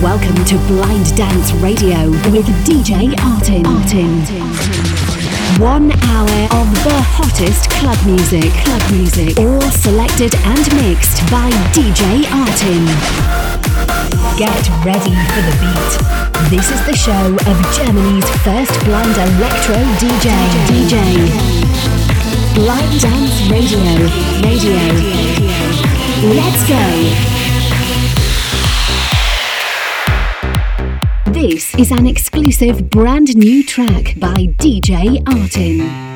Welcome, to Blind Dance Radio with DJ Artin. Artin. One hour of the hottest club music, club music, all selected and mixed by DJ Artin. Get ready for the beat. This is the show of Germany's first blind electro DJ. DJ. Blind Dance Radio. Radio. Let's go. This is an exclusive brand new track by DJ Artin.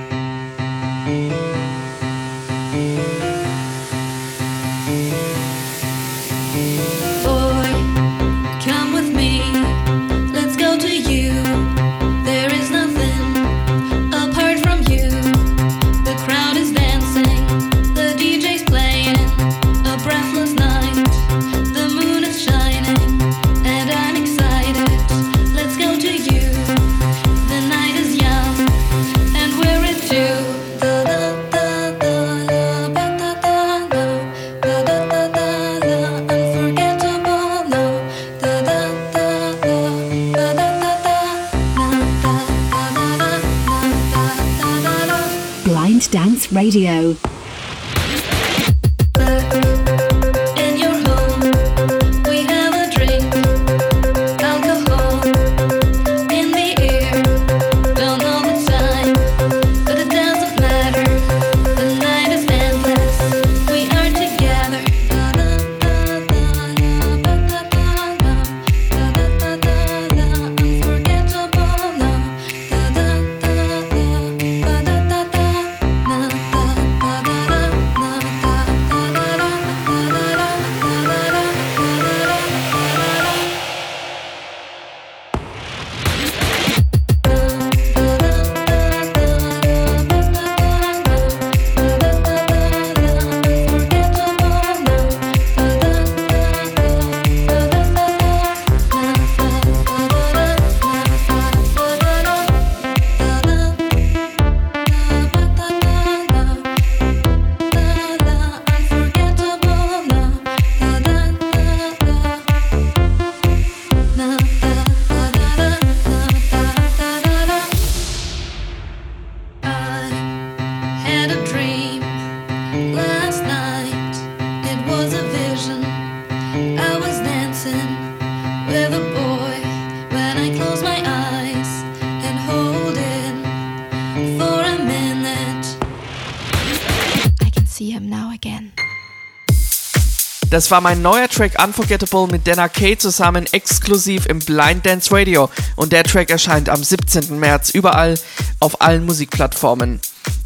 Das war mein neuer Track Unforgettable mit Dana Kay zusammen exklusiv im Blind Dance Radio und der Track erscheint am 17. März überall auf allen Musikplattformen.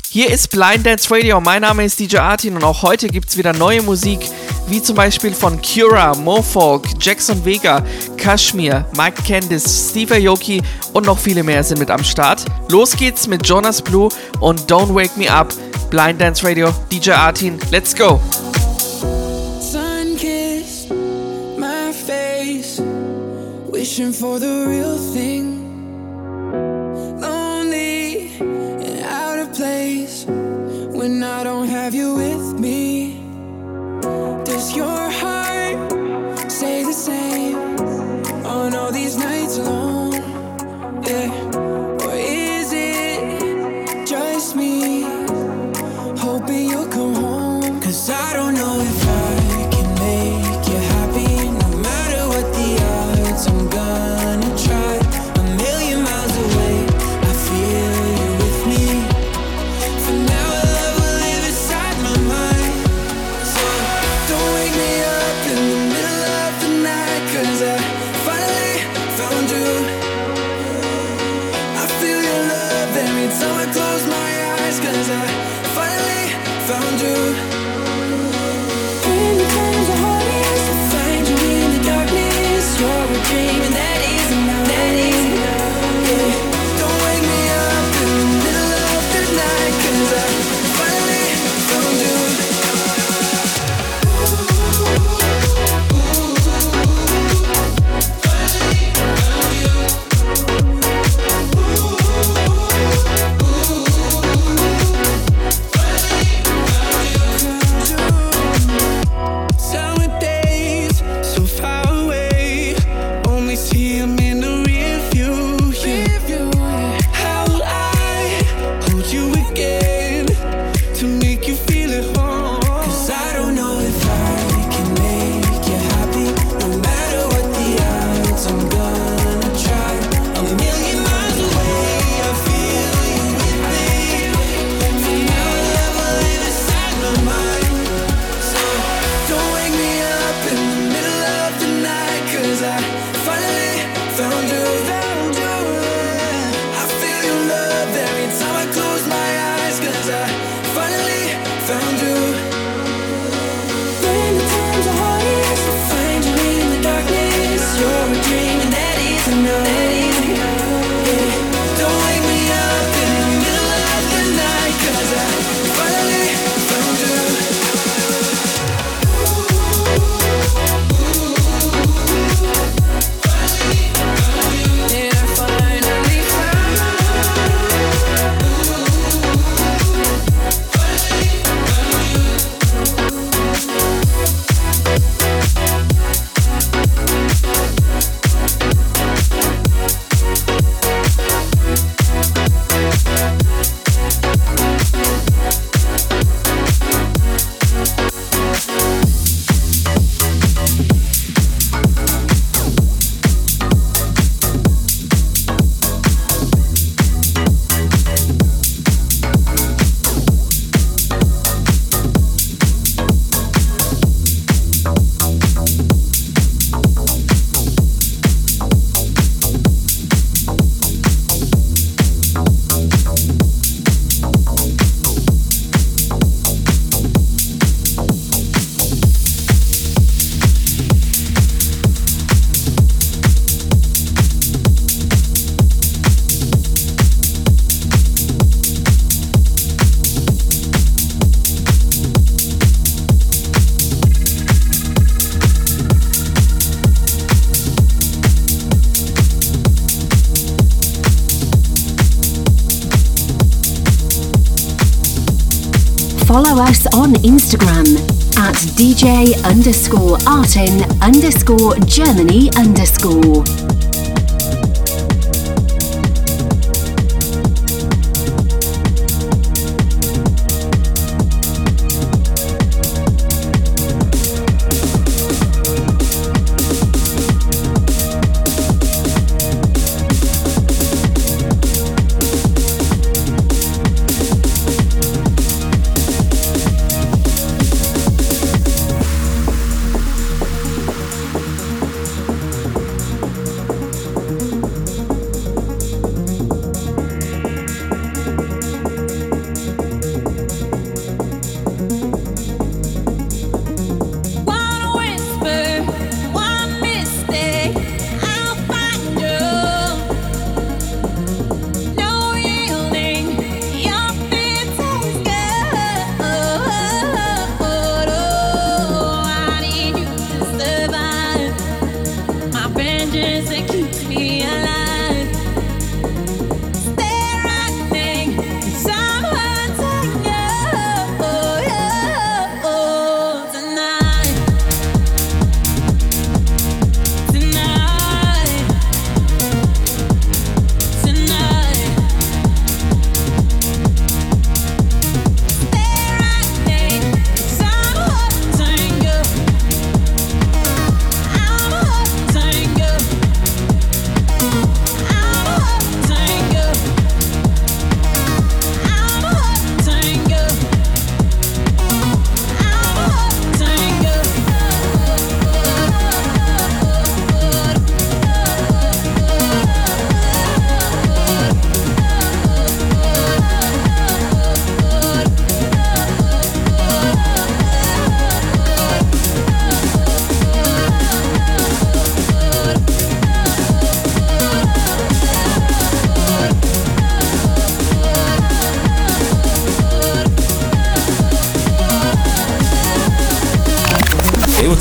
Hier ist Blind Dance Radio, mein Name ist DJ Artin und auch heute gibt es wieder neue Musik, wie zum Beispiel von Cura, Mofolk, Jackson Vega, Kashmir, Mike Candice, Steve Aoki und noch viele mehr sind mit am Start. Los geht's mit Jonas Blue und Don't Wake Me Up. Blind Dance Radio, DJ Artin, let's go! searching for the real thing. Lonely and out of place when I don't have you with me. Does your heart say the same on all these nights long? I finally found you. on Instagram at DJ underscore Artin underscore Germany underscore.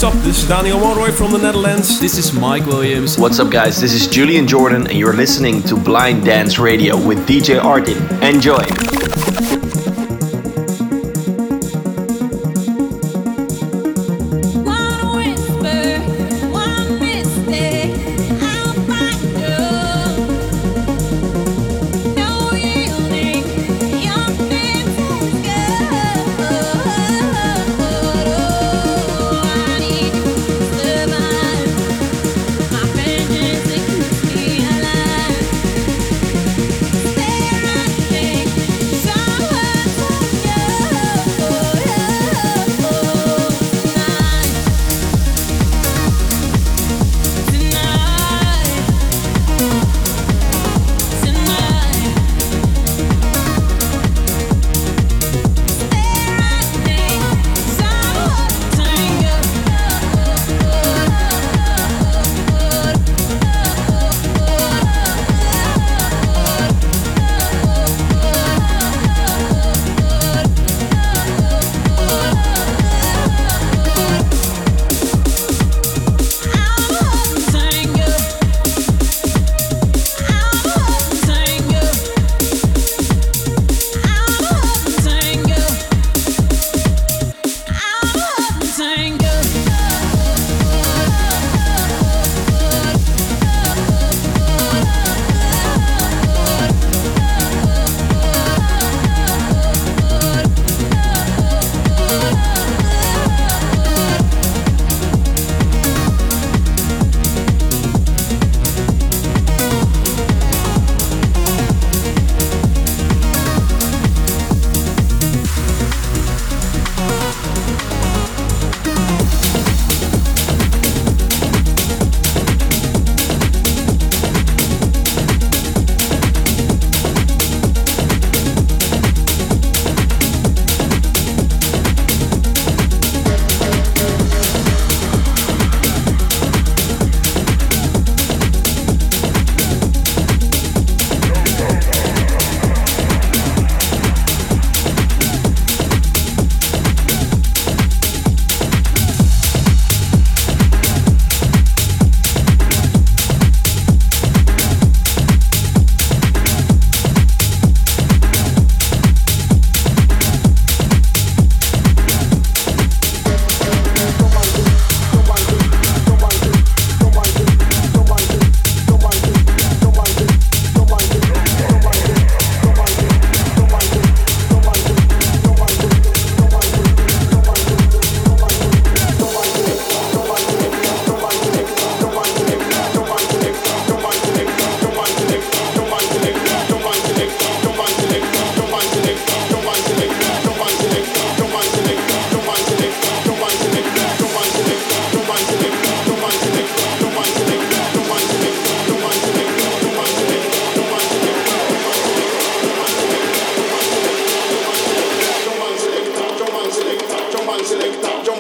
up? This is Daniel Monroy from the Netherlands. This is Mike Williams. What's up, guys? This is Julian Jordan, and you're listening to Blind Dance Radio with DJ Artin. Enjoy.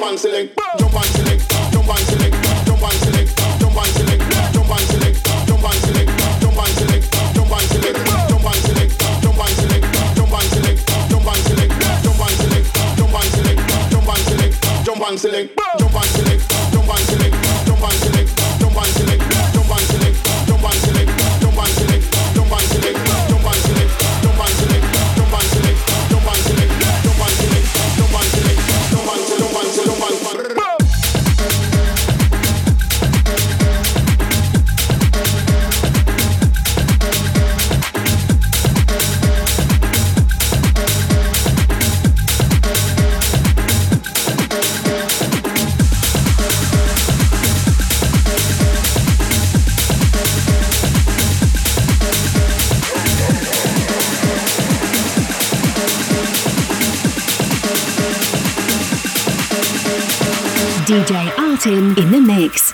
and jump and select, jump and select. Martin in the mix.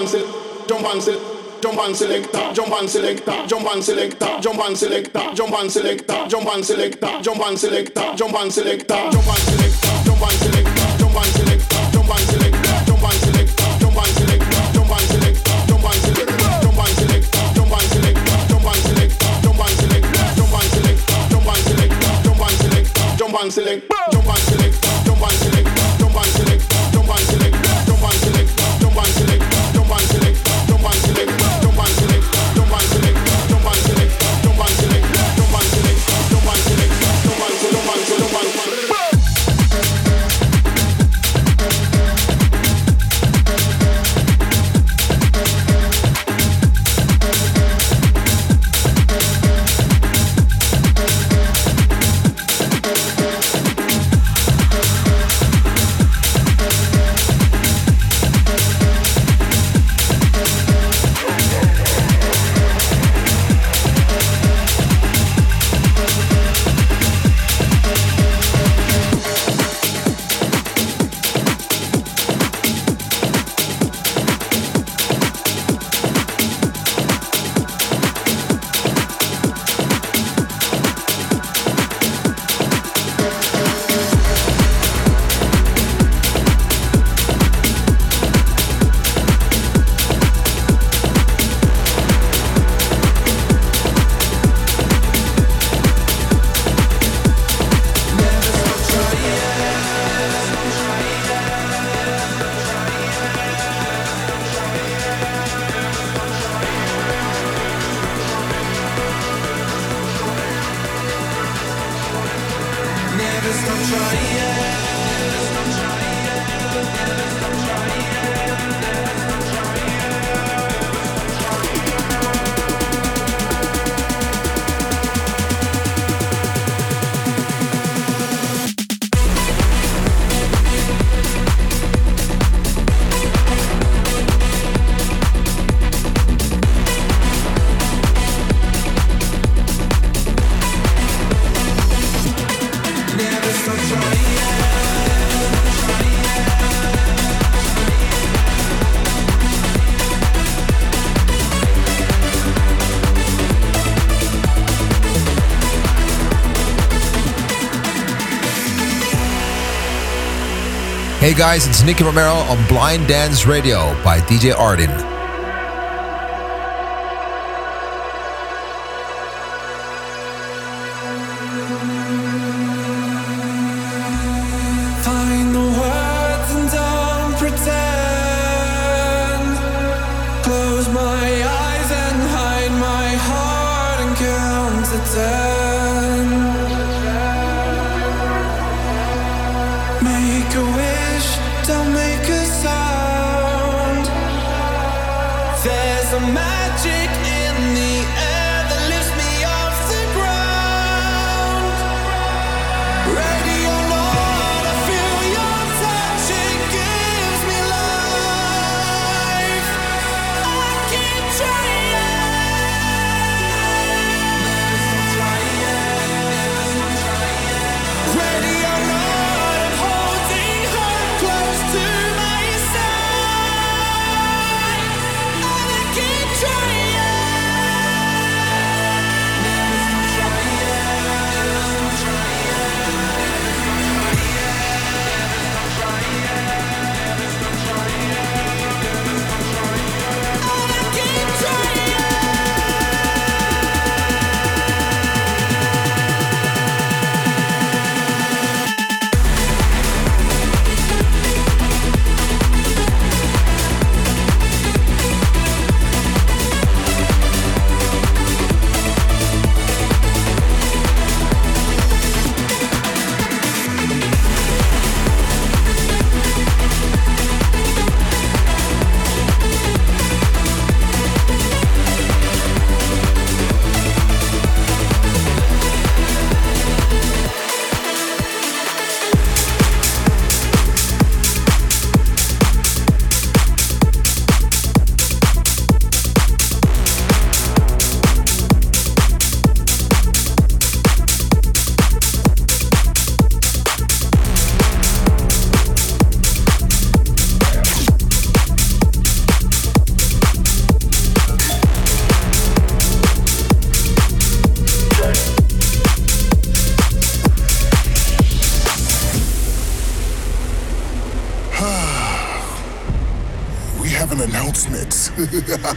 and select, jump and select, jump and select. jump and select. jump and select. jump and select. jump and select. jump and select. jump and select. jump and select. jump and select. jump and select. jump and select. jump and select. jump and selector, jump and selector, jump and selector, jump and selector, jump and selector, jump and selector, jump and selector, jump and selector, Hey guys, it's Nicky Romero on Blind Dance Radio by DJ Artin.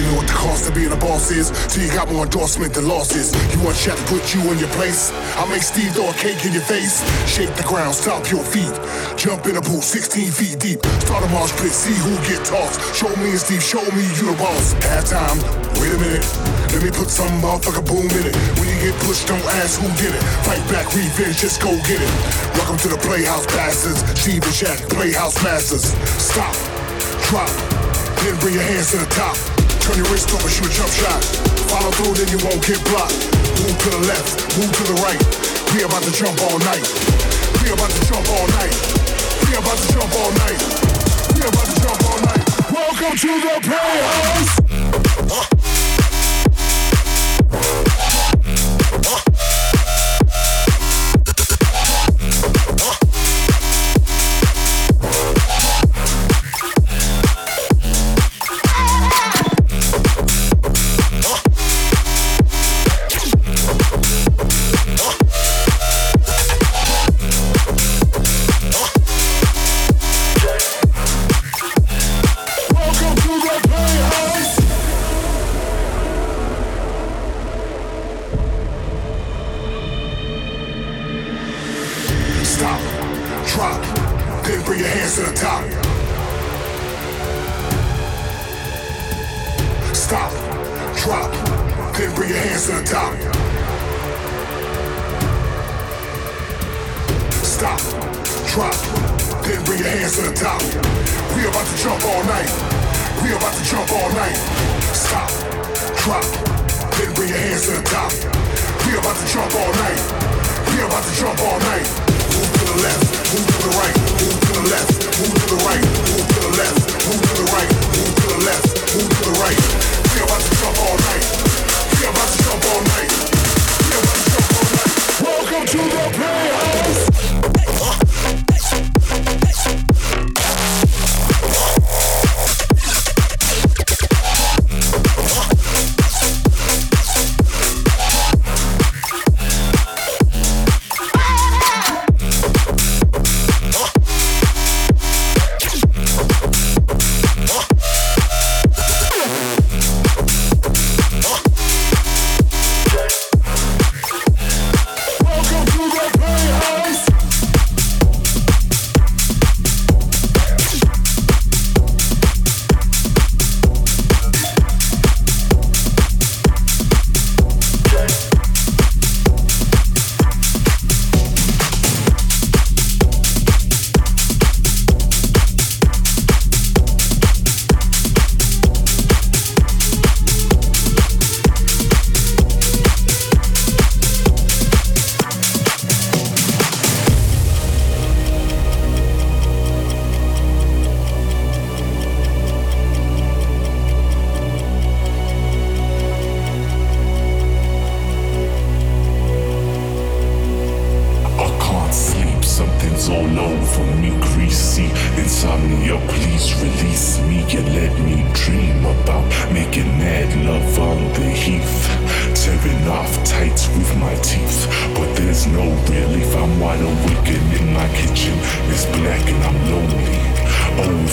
You know what the cost of being a boss is. Till you got more endorsement than losses. You want Shaq to put you in your place? i make Steve throw a cake in your face. Shake the ground, stop your feet. Jump in a pool 16 feet deep. Start a marsh pit, see who get tossed. Show me and Steve, show me you the boss. Half time, wait a minute. Let me put some motherfucker boom in it. When you get pushed, don't ask who did it. Fight back, revenge, just go get it. Welcome to the Playhouse Bastards. Steve and Shaq, Playhouse Masters. Stop, drop, then bring your hands to the top on your wrist covers shoot a jump shot. Follow through, then you won't get blocked. Move to the left, move to the right. We about to jump all night. We about to jump all night. We about to jump all night. We about to jump all night. Welcome to the playhouse. jump all night. We about to jump all night.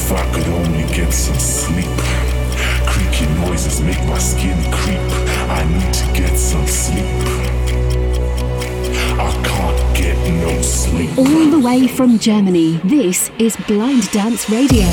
If I could only get some sleep. Creaky noises make my skin creep. I need to get some sleep. I can't get no sleep. All the way from Germany, this is Blind Dance Radio.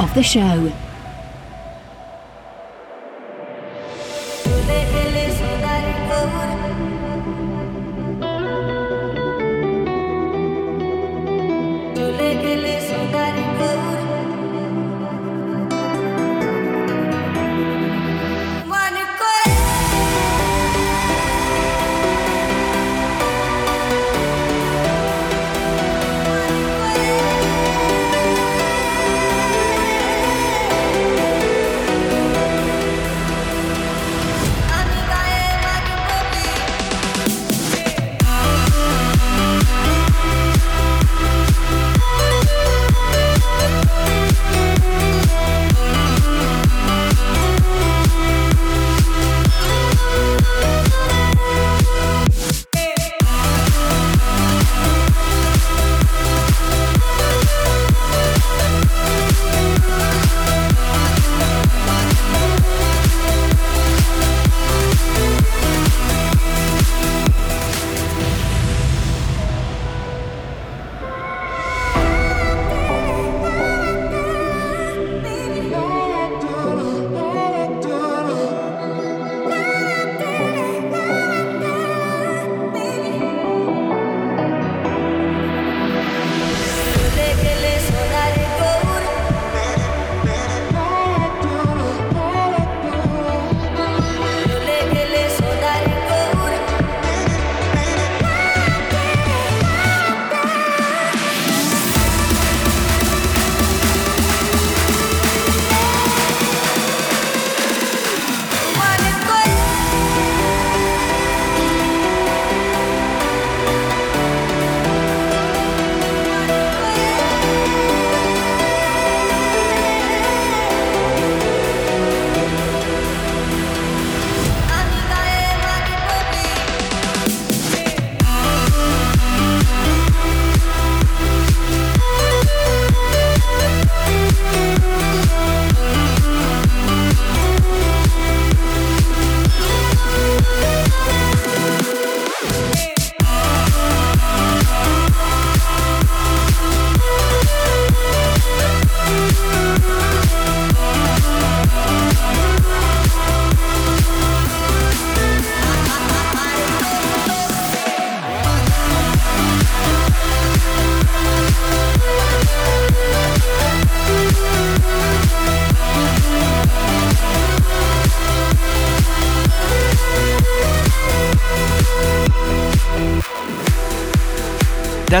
of the show.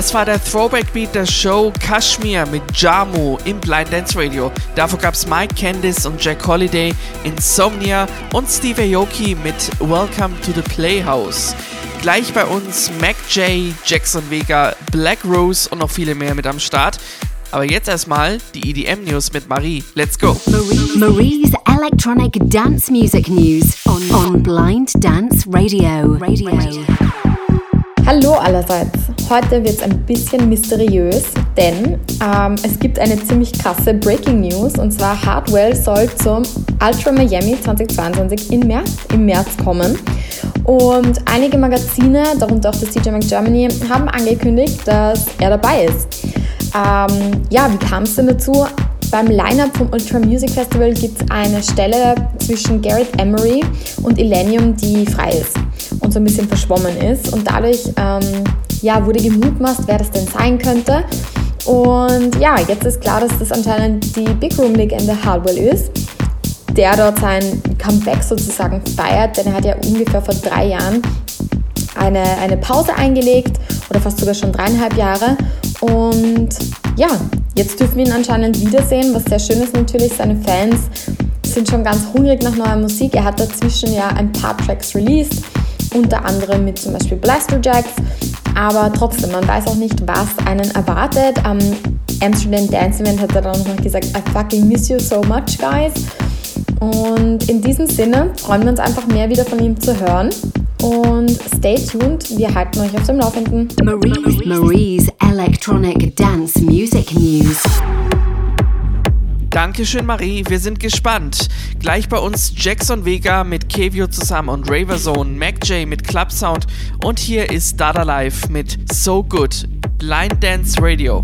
Das war der Throwback Beat der Show Kashmir mit Jamu im Blind Dance Radio. Davor gab es Mike Candice und Jack Holiday, Insomnia und Steve Aoki mit Welcome to the Playhouse. Gleich bei uns Mac J, Jackson Vega, Black Rose und noch viele mehr mit am Start. Aber jetzt erstmal die EDM News mit Marie. Let's go. Marie's, Marie's Electronic Dance Music News on, on Blind Dance Radio. Radio. Radio. Hallo allerseits. Heute wird es ein bisschen mysteriös, denn ähm, es gibt eine ziemlich krasse Breaking News und zwar Hardwell soll zum Ultra Miami 2022 im März, im März kommen. Und einige Magazine, darunter auch das DJ Mag Germany, haben angekündigt, dass er dabei ist. Ähm, ja, wie kam es denn dazu? Beim Line-Up vom Ultra Music Festival gibt es eine Stelle zwischen Garrett Emery und Illenium, die frei ist und so ein bisschen verschwommen ist. Und dadurch ähm, ja, wurde gemutmaßt, wer das denn sein könnte. Und ja, jetzt ist klar, dass das anscheinend die Big Room Legende Hardwell ist, der dort sein Comeback sozusagen feiert, denn er hat ja ungefähr vor drei Jahren eine, eine Pause eingelegt oder fast sogar schon dreieinhalb Jahre. Und ja, jetzt dürfen wir ihn anscheinend wiedersehen, was sehr schön ist natürlich. Seine Fans sind schon ganz hungrig nach neuer Musik. Er hat dazwischen ja ein paar Tracks released unter anderem mit zum Beispiel Blasterjacks. Aber trotzdem, man weiß auch nicht, was einen erwartet. Am Amsterdam Dance Event hat er dann nochmal gesagt, I fucking miss you so much, guys. Und in diesem Sinne freuen wir uns einfach mehr wieder von ihm zu hören. Und stay tuned, wir halten euch auf dem Laufenden. Marie's, Marie's Electronic Dance Music News. Dankeschön, Marie. Wir sind gespannt. Gleich bei uns Jackson Vega mit Kevio zusammen und Raverzone, MacJ mit Club Sound und hier ist Dada Live mit So Good, Blind Dance Radio.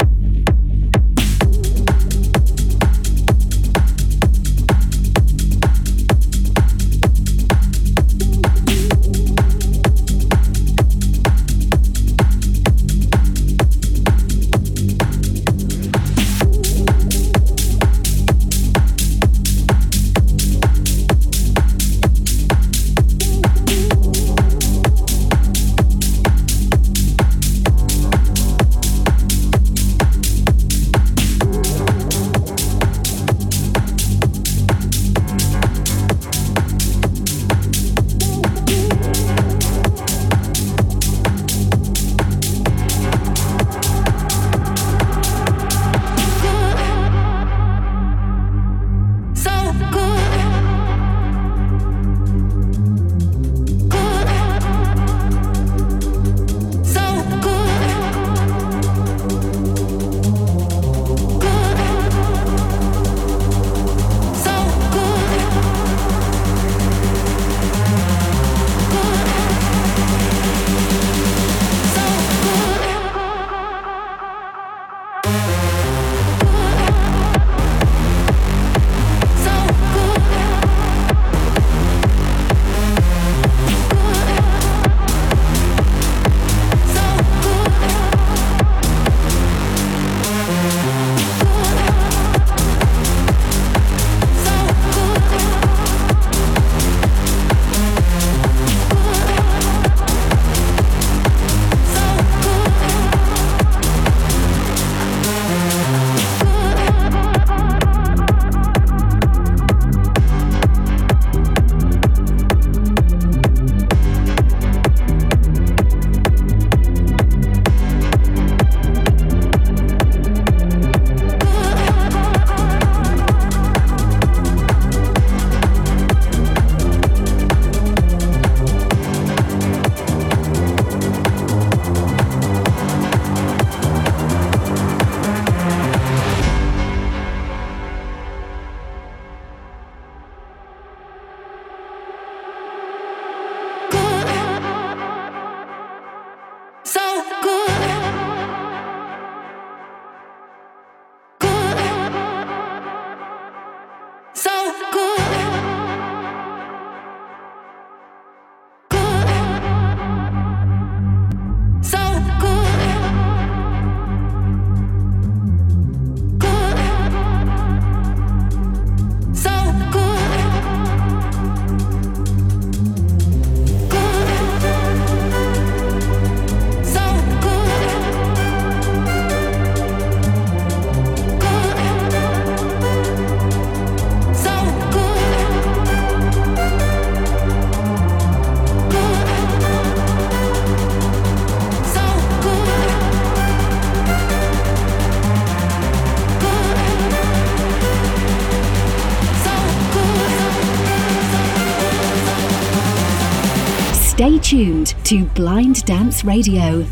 Stay tuned to Blind Dance Radio.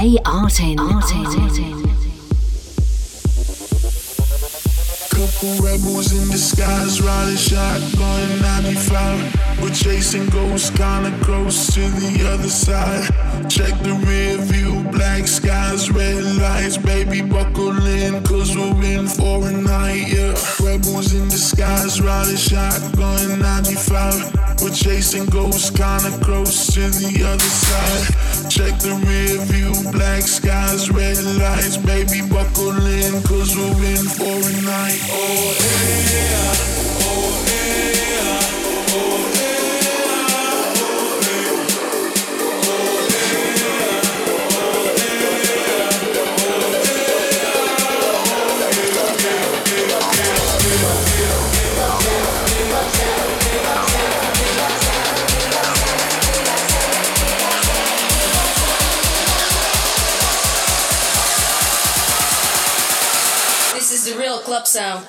Jay Artin. Artin. Artin. in disguise, riding shotgun 95. We're chasing ghosts, kinda close to the other side. Check the rear view, black skies, red lights. Baby, buckle in, cause we're in for a night, yeah. in disguise, riding shotgun 95. We're chasing ghosts, kinda close to the other side. Check the rear view, black skies, red lights. Baby, buckle in, cause we're in for a night. Oh, yeah, oh, yeah. is the real club sound.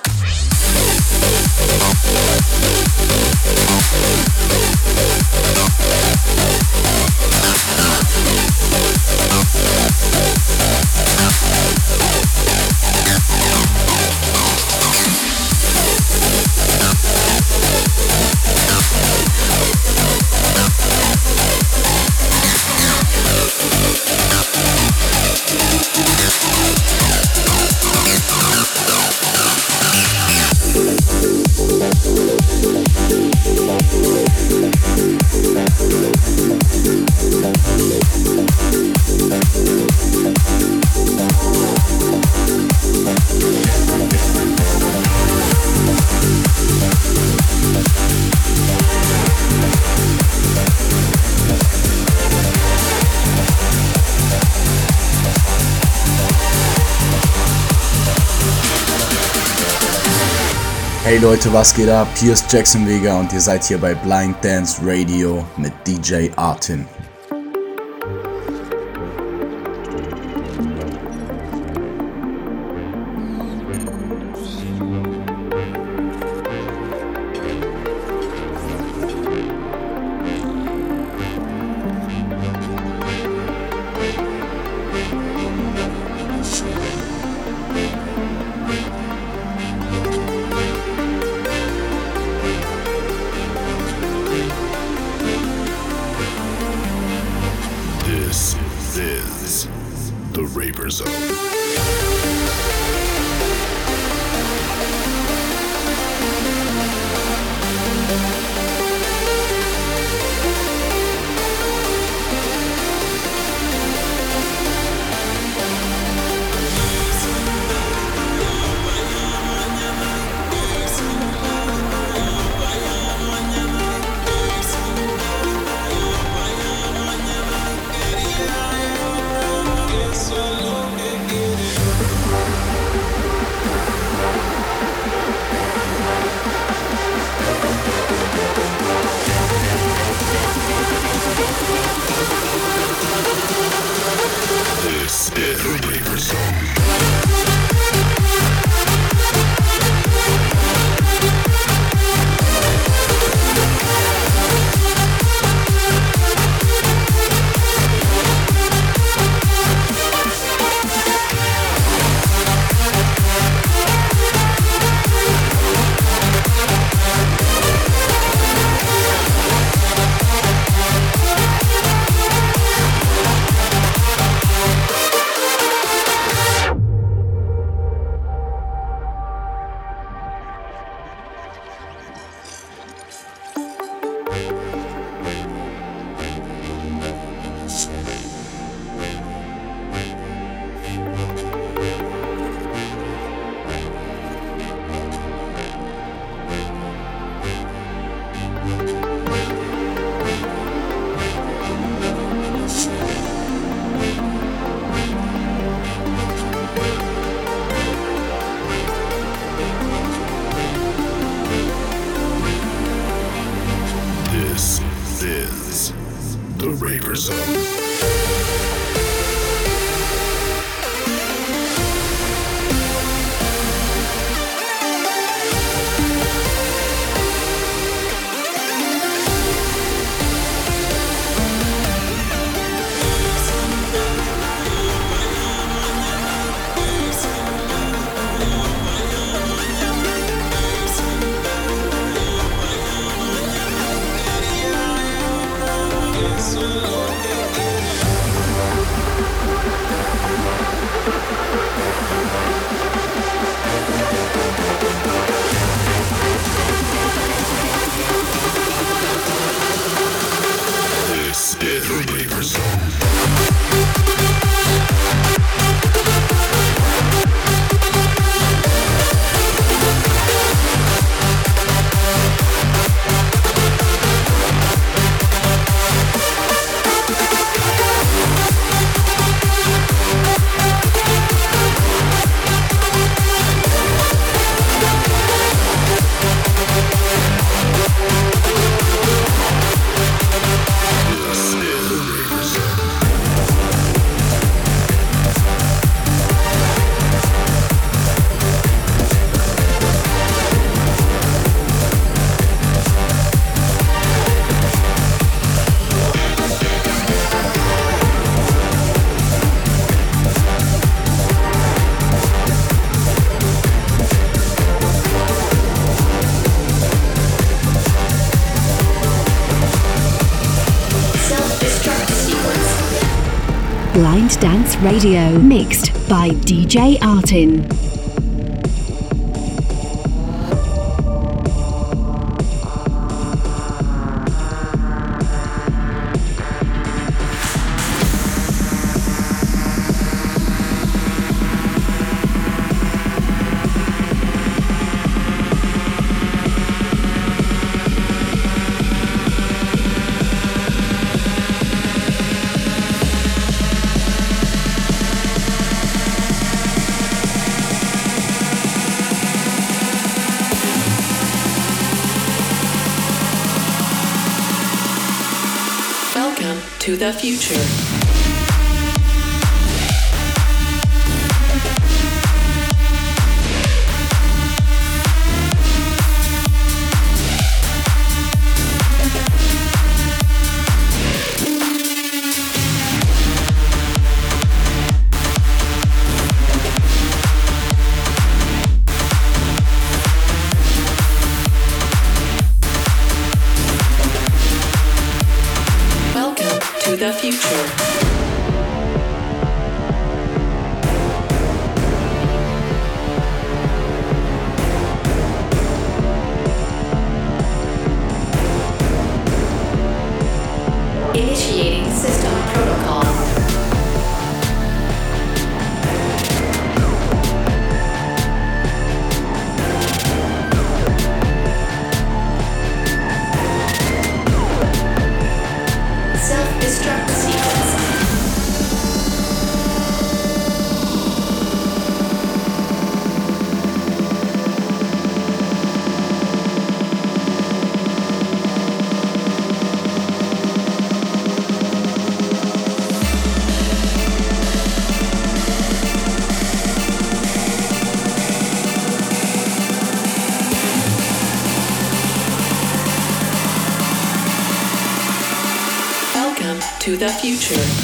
Hey Leute, was geht ab? Hier ist Jackson Vega und ihr seid hier bei Blind Dance Radio mit DJ Artin. Radio, mixed by DJ Artin. future. the future. future.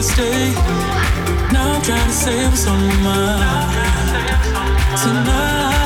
Stay. Now I'm trying to save what's on my mind. Tonight.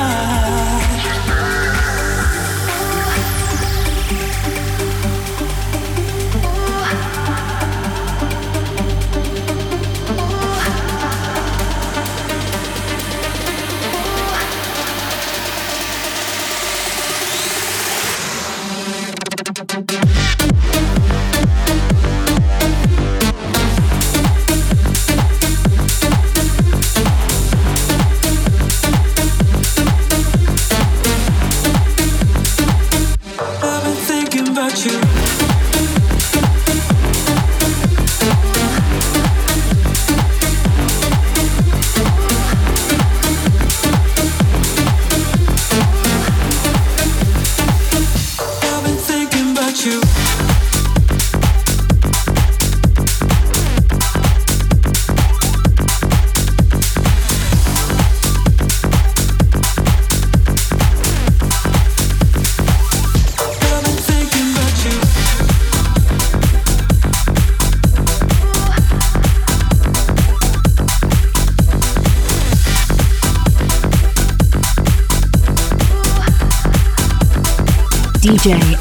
DJ.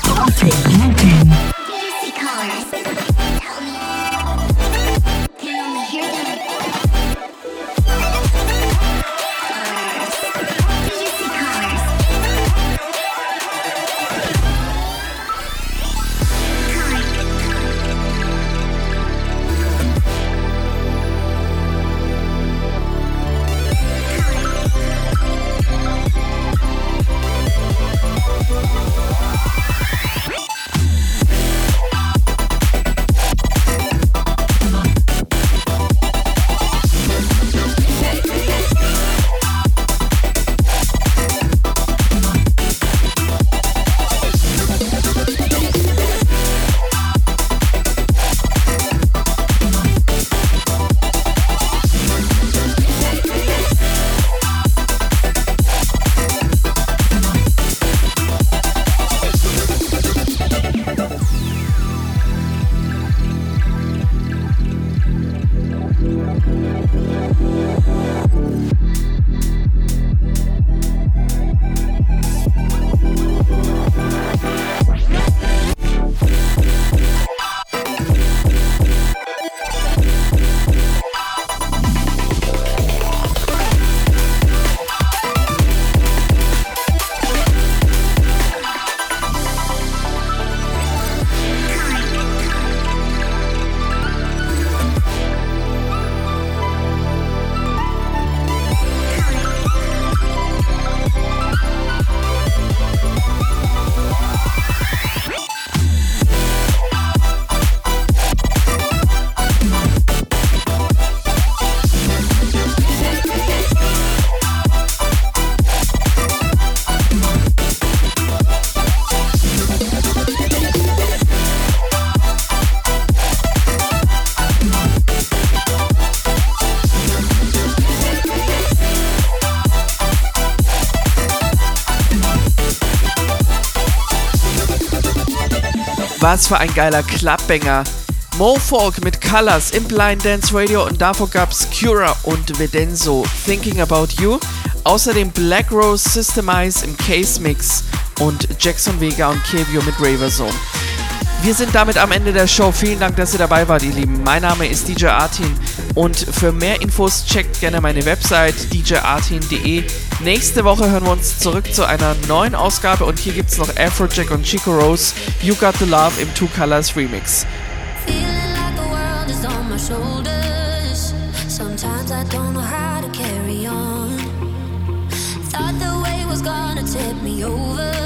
Was für ein geiler Clubbanger. Mofolk mit Colors im Blind Dance Radio und davor gab es Cura und Vedenzo Thinking About You. Außerdem Black Rose Systemize im Case Mix und Jackson Vega und Kevio mit Raverzone. Wir sind damit am Ende der Show. Vielen Dank, dass ihr dabei wart, ihr Lieben. Mein Name ist DJ Artin und für mehr Infos checkt gerne meine Website djartin.de. Nächste Woche hören wir uns zurück zu einer neuen Ausgabe und hier gibt es noch Afrojack und Chico Rose, You Got the Love im Two Colors Remix. over